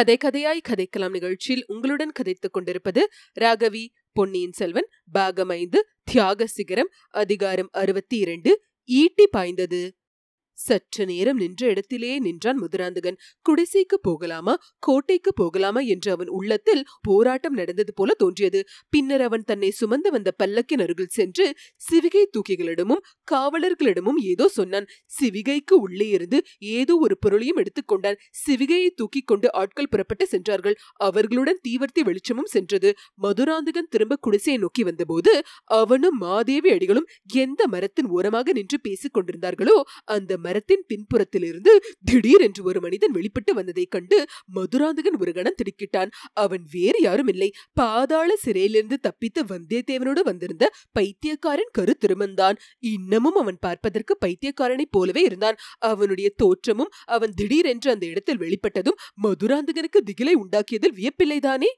கதை கதையாய் கதைக்கலாம் நிகழ்ச்சியில் உங்களுடன் கதைத்துக் கொண்டிருப்பது ராகவி பொன்னியின் செல்வன் பாகம் ஐந்து தியாக சிகரம் அதிகாரம் அறுபத்தி இரண்டு ஈட்டி பாய்ந்தது. சற்று நேரம் நின்ற இடத்திலேயே நின்றான் முதுராந்தகன். குடிசைக்கு போகலாமா? கோட்டைக்கு போகலாமா? என்று அவன் உள்ளத்தில் போராட்டம் நடந்தது போல தோன்றியது. பின்னர் அவன் தன்னை சுமந்து வந்த பல்லக்கின் அருகில் சென்று சிவிகை தூக்கிகளிடமும் காவலர்களிடமும் ஏதோ சொன்னான். சிவிகைக்கு உள்ளே இருந்து ஏதோ ஒரு பொருளையும் எடுத்துக்கொண்டான் சிவிகையை தூக்கிக் கொண்டு ஆட்கள் புறப்பட்டு சென்றார்கள். அவர்களுடன் தீவர்த்தி வெளிச்சமும் சென்றது. மதுராந்தகன் திரும்ப குடிசையை நோக்கி வந்தபோது அவனும் மாதேவி அடிகளும் எந்த மரத்தின் ஓரமாக நின்று பேசிக் கொண்டிருந்தார்களோ அந்த மரத்தின் பின்புறத்திலிருந்து திடீர் என்று ஒரு மனிதன் வெளிப்பட்டு வந்ததைக் கண்டு மதுராந்தகன் ஒரு கணம் திடுக்கிட்டான். அவன் வேறு யாரும் இல்லை. பாதாள சிறையிலிருந்து தப்பித்து வந்தியத்தேவனோடு வந்திருந்த பைத்தியக்காரன் கரு திருமந்தான். இன்னமும் அவன் பார்ப்பதற்கு பைத்தியக்காரனைப் போலவே இருந்தான். அவனுடைய தோற்றமும் அவன் திடீரென்று அந்த இடத்தில் வெளிப்பட்டதும் மதுராந்தகனுக்கு திகிலை உண்டாக்கியதில் வியப்பில்லைதானே?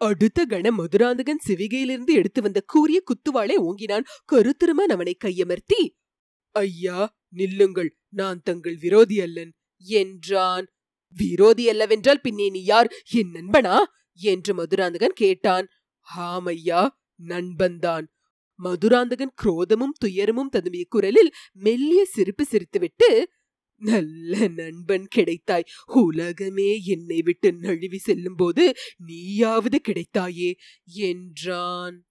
அடுத்த கண மதுராந்தகன் சிவிகையிலிருந்து எடுத்து வந்த கூரிய குத்துவாளை ஓங்கினான். கருத்திருமன் அவனை கையமர்த்தி ஐயா நில்லுங்கள் நான் தங்கள் விரோதி அல்லன் என்றான். விரோதி அல்லவென்றால் பின்னே நீ யார்? என் நண்பனா? என்று மதுராந்தகன் கேட்டான். ஆமையா நண்பன்தான். மதுராந்தகன் குரோதமும் துயரமும் ததுமிய குரலில் மெல்லிய சிரிப்பு சிரித்துவிட்டு நல்ல நண்பன் கிடைத்தாய். உலகமே என்னை விட்டு நழுவி செல்லும்போது நீயாவது கிடைத்தாயே என்றான்.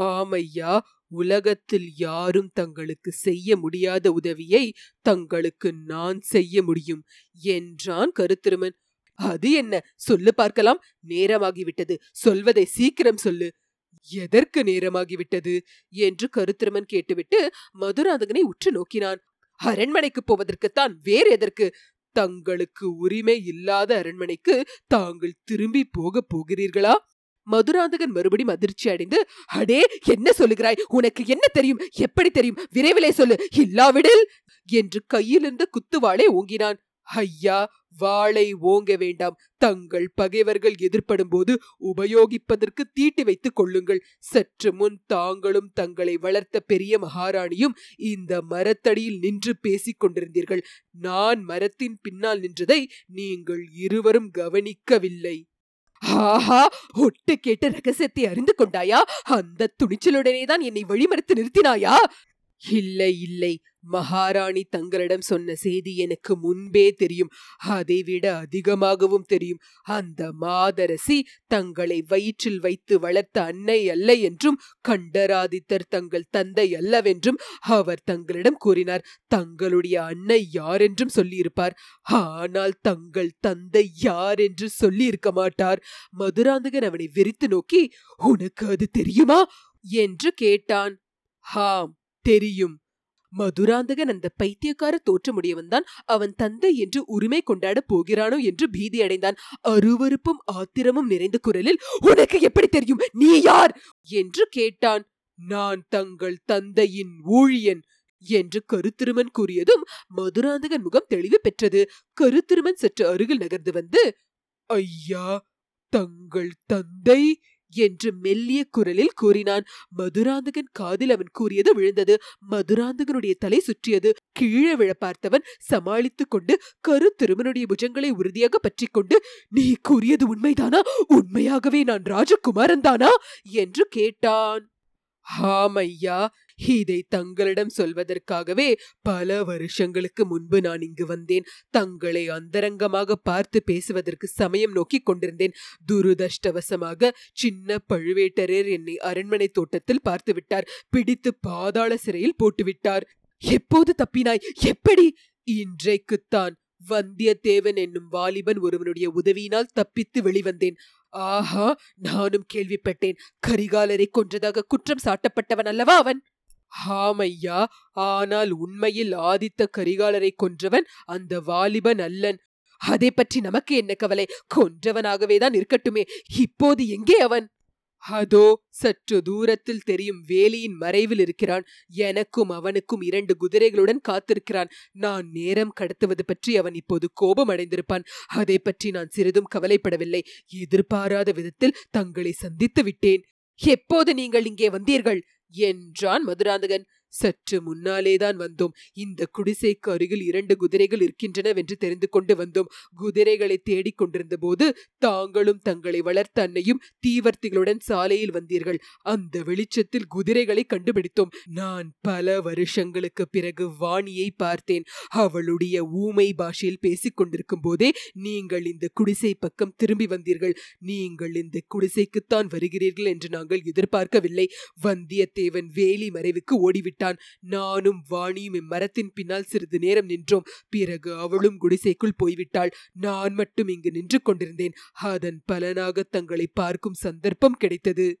ஆமையா உலகத்தில் யாரும் தங்களுக்கு செய்ய முடியாத உதவியை தங்களுக்கு நான் செய்ய முடியும் என்றான் கருத்திருமன். அது என்ன? சொல்லு பார்க்கலாம். நேரமாகிவிட்டது. சொல்வதை சீக்கிரம் சொல்லு. எதற்கு நேரமாகிவிட்டது? என்று கருத்திருமன் கேட்டுவிட்டு மதுராந்தகனை உற்று நோக்கினான். அரண்மனைக்கு போவதற்குத்தான் வேறு எதற்கு? தங்களுக்கு உரிமை இல்லாத அரண்மனைக்கு தாங்கள் திரும்பி போகப் போகிறீர்களா? மதுராந்தகன் மறுபடியும் அதிர்ச்சி அடைந்து அடே என்ன சொல்லுகிறாய்? உனக்கு என்ன தெரியும்? எப்படி தெரியும்? விரைவிலே சொல்லு. இல்லாவிடில்! என்று கையிலிருந்த குத்துவாளை ஓங்கினான். ஐயா வாளை ஓங்க வேண்டாம். தங்கள் பகைவர்கள் எதிர்ப்படும் போது உபயோகிப்பதற்கு தீட்டி வைத்துக் கொள்ளுங்கள். சற்று முன் தாங்களும் தங்களை வளர்த்த பெரிய மகாராணியும் இந்த மரத்தடியில் நின்று பேசிக் கொண்டிருந்தீர்கள். நான் மரத்தின் பின்னால் நின்றதை நீங்கள் இருவரும் கவனிக்கவில்லை. ஆஹா ஒட்டு கேட்டு ரகசியத்தை அறிந்து கொண்டாயா? அந்த துணிச்சலுடனே தான் என்னை வழிமறித்து நிறுத்தினாயா? இல்லை இல்லை. மகாராணி தங்களிடம் சொன்ன செய்தி எனக்கு முன்பே தெரியும். அதைவிட அதிகமாகவும் தெரியும். அந்த மாதரசி தங்களை வயிற்றில் வைத்து வளர்த்த அன்னை அல்ல என்றும் கண்டராதித்தர் தங்கள் தந்தை அல்லவென்றும் அவர் தங்களிடம் கூறினார். தங்களுடைய அன்னை யார் என்றும் சொல்லியிருப்பார். ஆனால் தங்கள் தந்தை யார் என்று சொல்லியிருக்க மாட்டார். மதுராந்தகன் அவனை வெறித்து நோக்கி உனக்கு அது தெரியுமா? என்று கேட்டான். ஹாம் தெரியும். மதுராந்தகன் அந்த பைத்தியக்கார தோற்றமுடையவன் தான் அவன் தந்தை என்று உரிமை கொண்டாட போகிறானோ என்று பீதி அடைந்தான் அருவருப்பும் ஆத்திரமும் நிறைந்த குரலில் உனக்கு எப்படி தெரியும்? நீ யார்? என்று கேட்டான். நான் தங்கள் தந்தையின் ஊழியன் என்று கருத்திருமன் கூறியதும் மதுராந்தகன் முகம் தெளிவு பெற்றது. கருத்திருமன் சற்று அருகில் நகர்ந்து வந்து ஐயா தங்கள் தந்தை என்று மெல்லிய குரலில் கூறினான். மதுராந்தகன் காதில் அவன் கூறியது விழுந்தது. மதுராந்தகனுடைய தலை சுற்றியது. கீழே விழ பார்த்தவன் சமாளித்துக் கொண்டு கரு திருமனுடைய புஜங்களை உறுதியாக பற்றி கொண்டு நீ கூறியது உண்மைதானா? உண்மையாகவே நான் ராஜகுமாரன் தானா? என்று கேட்டான். ஆமையா இதை தங்களிடம் சொல்வதற்காகவே பல வருஷங்களுக்கு முன்பு நான் இங்கு வந்தேன். தங்களை அந்தரங்கமாக பார்த்து பேசுவதற்கு சமயம் நோக்கி கொண்டிருந்தேன். துருதஷ்டவசமாக சின்ன பழுவேட்டரர் என்னை அரண்மனை தோட்டத்தில் பார்த்து விட்டார். பிடித்து பாதாள சிறையில் போட்டுவிட்டார் எப்போது தப்பினாய்? எப்படி? இன்றைக்குத்தான் வந்தியத்தேவன் என்னும் வாலிபன் ஒருவனுடைய உதவியினால் தப்பித்து வெளிவந்தேன். ஆஹா நானும் கேள்விப்பட்டேன். கரிகாலரை கொன்றதாக குற்றம் சாட்டப்பட்டவன் அல்லவா அவன்? ஹாமையா ஆனால் உண்மையில் ஆதித்த கரிகாலரை கொன்றவன் அந்த வாலிபன் அல்லன் அதை பற்றி நமக்கு என்ன கவலை? கொன்றவனாகவேதான் இருக்கட்டுமே. இப்போது எங்கே அவன்? அதோ சற்று தூரத்தில் தெரியும் வேலியின் மறைவில் இருக்கிறான். எனக்கும் அவனுக்கும் இரண்டு குதிரைகளுடன் காத்திருக்கிறான். நான் நேரம் கடத்துவது பற்றி அவன் இப்போது கோபம் அடைந்திருப்பான். அதை பற்றி நான் சிறிதும் கவலைப்படவில்லை. எதிர்பாராத விதத்தில் தங்களை சந்தித்து விட்டேன். எப்போது நீங்கள் இங்கே வந்தீர்கள்? என்றான் மதுராந்தகன். சற்று முன்னாலேதான் வந்தோம். இந்த குடிசைக்கு அருகில் இரண்டு குதிரைகள் இருக்கின்றனவென்று தெரிந்து கொண்டு வந்தோம். குதிரைகளை தேடிக் கொண்டிருந்த போது தாங்களும் தங்களை வளர்த்த அன்னையும் தீவர்த்திகளுடன் சாலையில் வந்தீர்கள். அந்த வெளிச்சத்தில் குதிரைகளை கண்டுபிடித்தோம். நான் பல வருஷங்களுக்கு பிறகு வாணியை பார்த்தேன். அவளுடைய ஊமை பாஷையில் பேசிக் கொண்டிருக்கும் போதே நீங்கள் இந்த குடிசை பக்கம் திரும்பி வந்தீர்கள். நீங்கள் இந்த குடிசைக்குத்தான் வருகிறீர்கள் என்று நாங்கள் எதிர்பார்க்கவில்லை. வந்தியத்தேவன் வேலி மறைவுக்கு ஓடிவிட்டான் நானும் வாணியும் இம்மரத்தின் பின்னால் சிறிது நேரம் நின்றோம். பிறகு அவளும் குடிசைக்குள் போய்விட்டாள். நான் மட்டும் இங்கு நின்று கொண்டிருந்தேன். அதன் பலனாக தங்களை பார்க்கும் சந்தர்ப்பம் கிடைத்தது.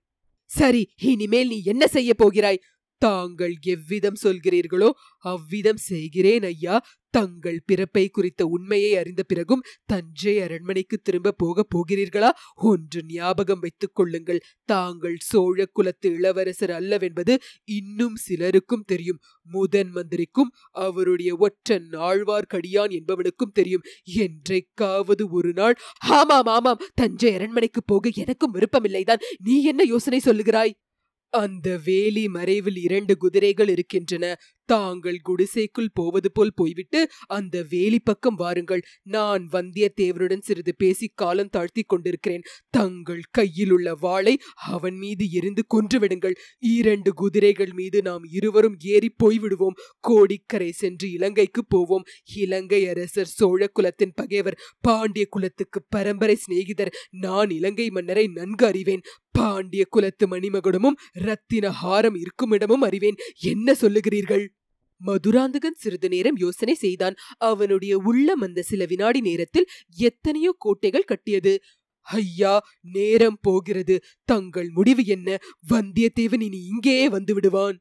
சரி இனிமேல் நீ என்ன செய்ய போகிறாய்? தாங்கள் எவ்விதம் சொல்கிறீர்களோ அவ்விதம் செய்கிறேன் ஐயா. தங்கள் பிறப்பை குறித்த உண்மையை அறிந்த பிறகும் தஞ்சை அரண்மனைக்கு திரும்ப போக போகிறீர்களா? ஒன்று ஞாபகம் வைத்துக் கொள்ளுங்கள். தாங்கள் சோழ குலத்து இளவரசர் அல்லவென்பது இன்னும் சிலருக்கும் தெரியும். முதன் மந்திரிக்கும் அவருடைய ஒற்றன் ஆழ்வார்க்கடியான் என்பவனுக்கும் தெரியும். என்றைக்காவது ஒரு நாள் ஆமாம் ஆமாம் தஞ்சை அரண்மனைக்கு போக எனக்கும் விருப்பமில்லைதான். நீ என்ன யோசனை சொல்லுகிறாய்? அந்த வேலி மறைவில் இரண்டு குதிரைகள் இருக்கின்றன. தாங்கள் குடிசைக்குள் போவது போல் போய்விட்டு அந்த வேலி பக்கம் வாருங்கள். நான் வந்தியத்தேவனுடன் சிறிது பேசி காலம் தாழ்த்தி கொண்டிருக்கிறேன். தங்கள் கையில் உள்ள வாளை அவன் மீது எரிந்து கொன்றுவிடுங்கள் இரண்டு குதிரைகள் மீது நாம் இருவரும் ஏறி போய்விடுவோம். கோடிக்கரை சென்று இலங்கைக்கு போவோம். இலங்கை அரசர் சோழ குலத்தின் பகைவர் பாண்டிய குலத்துக்கு பரம்பரை சிநேகிதர். நான் இலங்கை மன்னரை நன்கு அறிவேன். பாண்டிய குலத்து மணிமகுடமும் ரத்தின ஹாரம் இருக்குமிடமும் அறிவேன். என்ன சொல்லுகிறீர்கள்? மதுராந்தகன் சிறிது நேரம் யோசனை செய்தான். அவனுடைய உள்ளம் அந்த சில வினாடி நேரத்தில் எத்தனையோ கோட்டைகள் கட்டியது. ஐயா நேரம் போகிறது. தங்கள் முடிவு என்ன? வந்தியத்தேவன் இனி இங்கேயே வந்து விடுவான்.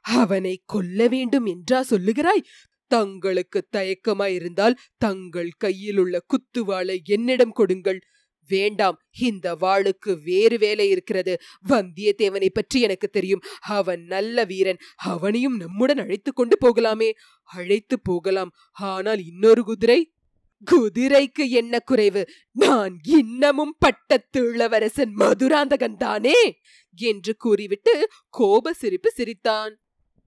அவனை கொல்ல வேண்டும் என்றா சொல்லுகிறாய்? தங்களுக்கு தயக்கமாயிருந்தால் தங்கள் கையில் உள்ள குத்துவாளை என்னிடம் கொடுங்கள். வேண்டாம். இந்த வாளுக்கு வேறு வேலை இருக்கிறது. வந்தியத்தேவனை பற்றி எனக்கு தெரியும். அவன் நல்ல வீரன். அவனையும் நம்முடன் அழைத்து கொண்டு போகலாமே. அழைத்து போகலாம். ஆனால் இன்னொரு குதிரை? குதிரைக்கு என்ன குறைவு? நான் இன்னமும் பட்டத்து இளவரசன் மதுராந்தகன் தானே? என்று கூறிவிட்டு கோப சிரிப்பு சிரித்தான்.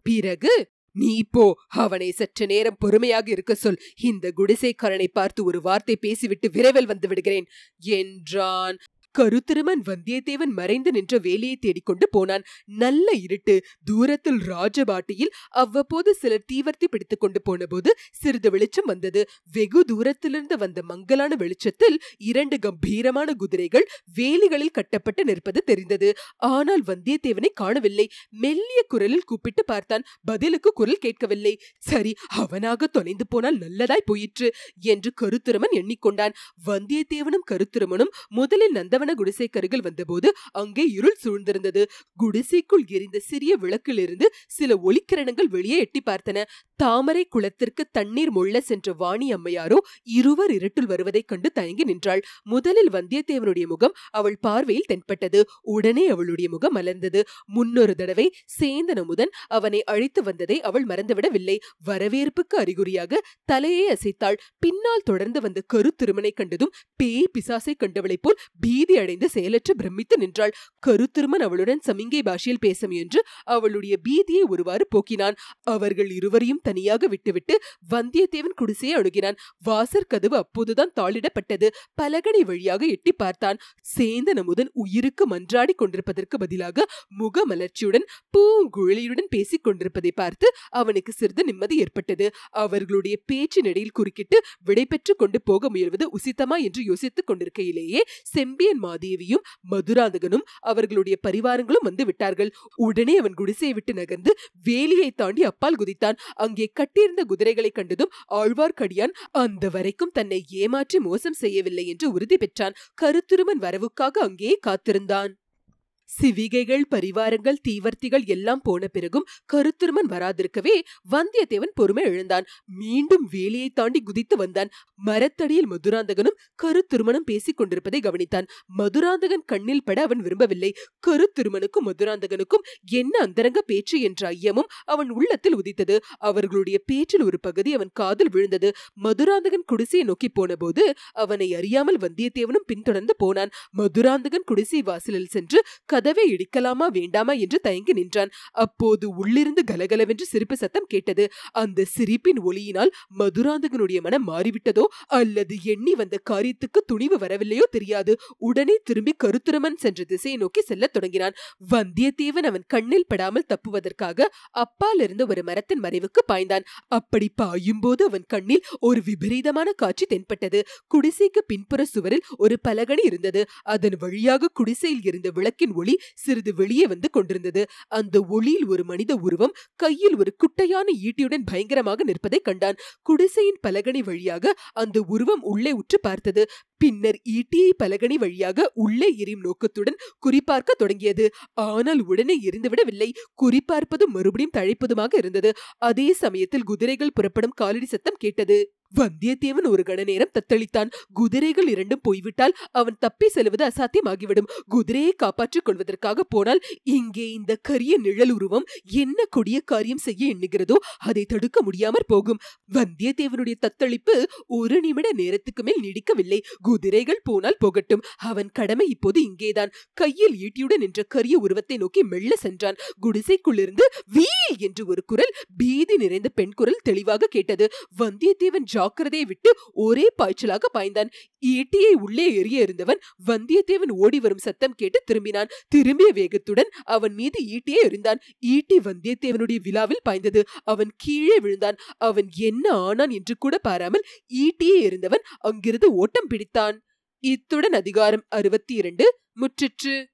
பிறகு நீ போ அவனை சற்று நேரம் பொறுமையாக இருக்க சொல். இந்த குடிசைக்காரனை பார்த்து ஒரு வார்த்தை பேசிவிட்டு விரைவில் வந்து விடுகிறேன். என்றான். கருத்திருமன் வந்தியத்தேவன் மறைந்து நின்ற வேலையை தேடிக்கொண்டு போனான். நல்ல இருட்டு. தூரத்தில் ராஜபாட்டியில் அவ்வப்போது சிலர் தீவர்த்தி பிடித்துக் கொண்டு போனபோது சிறிது வெளிச்சம் வந்தது. வெகு தூரத்திலிருந்து வந்த மங்கலான வெளிச்சத்தில் இரண்டு கம்பீரமான குதிரைகள் வேலிகளில் கட்டப்பட்டு நிற்பது தெரிந்தது. ஆனால் வந்தியத்தேவனை காணவில்லை. மெல்லிய குரலில் கூப்பிட்டு பார்த்தான். பதிலுக்கு குரல் கேட்கவில்லை. சரி அவனாக தொலைந்து போனால் நல்லதாய் போயிற்று என்று கருத்திருமன் எண்ணிக்கொண்டான். வந்தியத்தேவனும் கருத்திருமனும் முதலில் நந்த நந்தவன குடிசைக்கருகில் வந்தபோது அங்கே இருள் சூழ்ந்திருந்தது. குடிசைக்குள் எரிந்த சிறிய விளக்கிலிருந்து சில ஒளிக்கிரணங்கள் வெளியே எட்டி பார்த்தன. தாமரை குளத்திற்கு தண்ணீர் முள்ள சென்ற வாணி அம்மையாரோ இருவர் இருட்டில் வருவதைக் கண்டு தயங்கி நின்றாள். முதலில் வந்தியத்தேவனுடைய முகம் அவள் பார்வையில் தென்பட்டது. உடனே அவளுடைய முகம் மலர்ந்தது. முன்னொரு தடவை சேந்தனமுதன் அவனை அழைத்து வந்ததை அவள் மறந்துவிடவில்லை. வரவேற்புக்கு அறிகுறியாக தலையை அசைத்தாள். பின்னால் தொடர்ந்து வந்த கரு திருமனை கண்டதும் பேய் பிசாசை கண்டவளைப் போல் பீதி அடைந்து செயலற்று பிரமித்து நின்றாள். கருத்திருமன் அவளுடன் சமிங்கை பாஷையில் பேச முயன்று அவளுடைய பீதியை ஒருவாறு போக்கினான். அவர்கள் இருவரையும் தனியாக விட்டுவிட்டு வந்தியத்தேவன் குடிசையை அணுகினான். வாசற் கதவு அப்போதுதான் தாளிடப்பட்டது. பலகடை வழியாக எட்டி பார்த்தான். சேந்தன் அமுதன் உயிருக்கு மன்றாடி கொண்டிருப்பதற்கு பதிலாக முகமலர்ச்சியுடன் பூங்குழலியுடன் பேசிக் கொண்டிருப்பதை பார்த்து அவனுக்கு சிறிது நிம்மதி ஏற்பட்டது. அவர்களுடைய பேச்சின் இடையில் குறுக்கிட்டு விடைபெற்று கொண்டு போக முயல்வது உசித்தமா என்று யோசித்துக் கொண்டிருக்கையிலேயே செம்பியன் மாதேவியும் மதுராந்தகனும் அவர்களுடைய பரிவாரங்களும் வந்து விட்டார்கள். உடனே அவன் குடிசையை விட்டு நகர்ந்து வேலியை தாண்டி அப்பால் குதித்தான். அங்கே கட்டியிருந்த குதிரைகளை கண்டதும் ஆழ்வார்க்கடியான் அந்த வரைக்கும் தன்னை ஏமாற்றி மோசம் செய்யவில்லை என்று உறுதி பெற்றான். கருத்துருமன் வரவுக்காக அங்கேயே காத்திருந்தான். சிவிகைகள் பரிவாரங்கள் தீவர்த்திகள் எல்லாம் போன பிறகும் கருத்திருமன் வராதிருக்கவே வந்தியத்தேவன் பொறுமை எழுந்தான் மீண்டும் வேலியை தாண்டி குதித்து வந்தான். மரத்தடியில் மதுராந்தகனும் கருத்திருமனும் பேசிக் கொண்டிருப்பதை கவனித்தான். மதுராந்தகன் கண்ணில் பட அவன் விரும்பவில்லை. கருத்திருமனுக்கும் மதுராந்தகனுக்கும் என்ன அந்தரங்க பேச்சு என்ற ஐயமும் அவன் உள்ளத்தில் உதித்தது. அவர்களுடைய பேச்சில் ஒரு பகுதி அவன் காதில் விழுந்தது. மதுராந்தகன் குடிசையை நோக்கி போனபோது அவனை அறியாமல் வந்தியத்தேவனும் பின்தொடர்ந்து போனான். மதுராந்தகன் குடிசை வாசலில் சென்று கதவை இடிக்கலாமா வேண்டாமா என்று தயங்கி நின்றான். அப்போது உள்ளிருந்து கலகலவென்று சிரிப்பு சத்தம் கேட்டது. அந்த சிரிப்பின் ஒளியினால் மதுராந்தகனுடைய மனம் மாறிவிட்டதோ அல்லது எண்ணி வந்த காரியத்துக்கு துணிவு வரவில்லையோ தெரியாது. உடனே திரும்பி கருத்துரமன் சென்ற திசையை நோக்கி செல்லத் தொடங்கினான். வந்தியத்தேவன் அவன் கண்ணில் படாமல் தப்புவதற்காக அப்பால் இருந்த ஒரு மரத்தின் மறைவுக்கு பாய்ந்தான். அப்படி பாயும்போது அவன் கண்ணில் ஒரு விபரீதமான காட்சி தென்பட்டது. குடிசைக்கு பின்புற சுவரில் ஒரு பலகணி இருந்தது. அதன் வழியாக குடிசையில் இருந்த விளக்கின் ஒளி சிறிது வெளியே வந்து கொண்டிருந்தது. அந்த ஒளியில் ஒரு மனித உருவம் கையில் ஒரு குட்டையான ஈட்டியுடன் பயங்கரமாக நிற்பதை கண்டான். குடிசையின் பலகணி வழியாக அந்த உருவம் உள்ளே உற்று பார்த்தது. பின்னர் ஈட்டியை பலகணி வழியாக உள்ளே எரியும் நோக்கத்துடன் குறிப்பார்க்க தொடங்கியது. ஆனால் உடனே எரிந்துவிடவில்லை. குறிப்பார்ப்பதும் மறுபடியும் தழைப்பதுமாக இருந்தது. அதே சமயத்தில் குதிரைகள் புறப்படும் காலடி சத்தம் கேட்டது. வந்தியத்தேவன் ஒரு கண நேரம் தத்தளித்தான். குதிரைகள் இரண்டும் போய்விட்டால் அவன் தப்பி செல்வது அசாத்தியமாகிவிடும். குதிரையை காப்பாற்றிக் கொள்வதற்காக போனால் இங்கே இந்த கரிய நிழல் உருவம் என்ன கொடிய காரியம் செய்ய எண்ணுகிறதோ அதை தடுக்க முடியாமற் போகும். வந்தியத்தேவனுடைய தத்தளிப்பு ஒரு நிமிட நேரத்துக்கு மேல் நீடிக்கவில்லை. குதிரைகள் போனால் போகட்டும். அவன் கடமை இப்போது இங்கேதான். கையில் ஈட்டியுடன் நின்ற கரிய உருவத்தை நோக்கி மெல்ல சென்றான். குடிசைக்குள்ளிருந்து வீல்! என்று ஒரு குரல் பீதி நிறைந்த பெண் குரல் தெளிவாக கேட்டது. வந்தியத்தேவன் ஜாக்கிரதையை விட்டு ஒரே பாய்ச்சலாக பாய்ந்தான். ஈட்டியை உள்ளே எரிய இருந்தவன் வந்தியத்தேவன் ஓடி வரும் சத்தம் கேட்டு திரும்பினான். திரும்பிய வேகத்துடன் அவன் மீது ஈட்டியே எறிந்தான். ஈட்டி வந்தியத்தேவனுடைய விழாவில் பாய்ந்தது. அவன் கீழே விழுந்தான். அவன் என்ன ஆனான் என்று கூட பாராமல் ஈட்டியே எறிந்தவன் அங்கிருந்து ஓட்டம் பிடித்தான். இத்துடன் அதிகாரம் அறுபத்தி இரண்டு முற்றிற்று.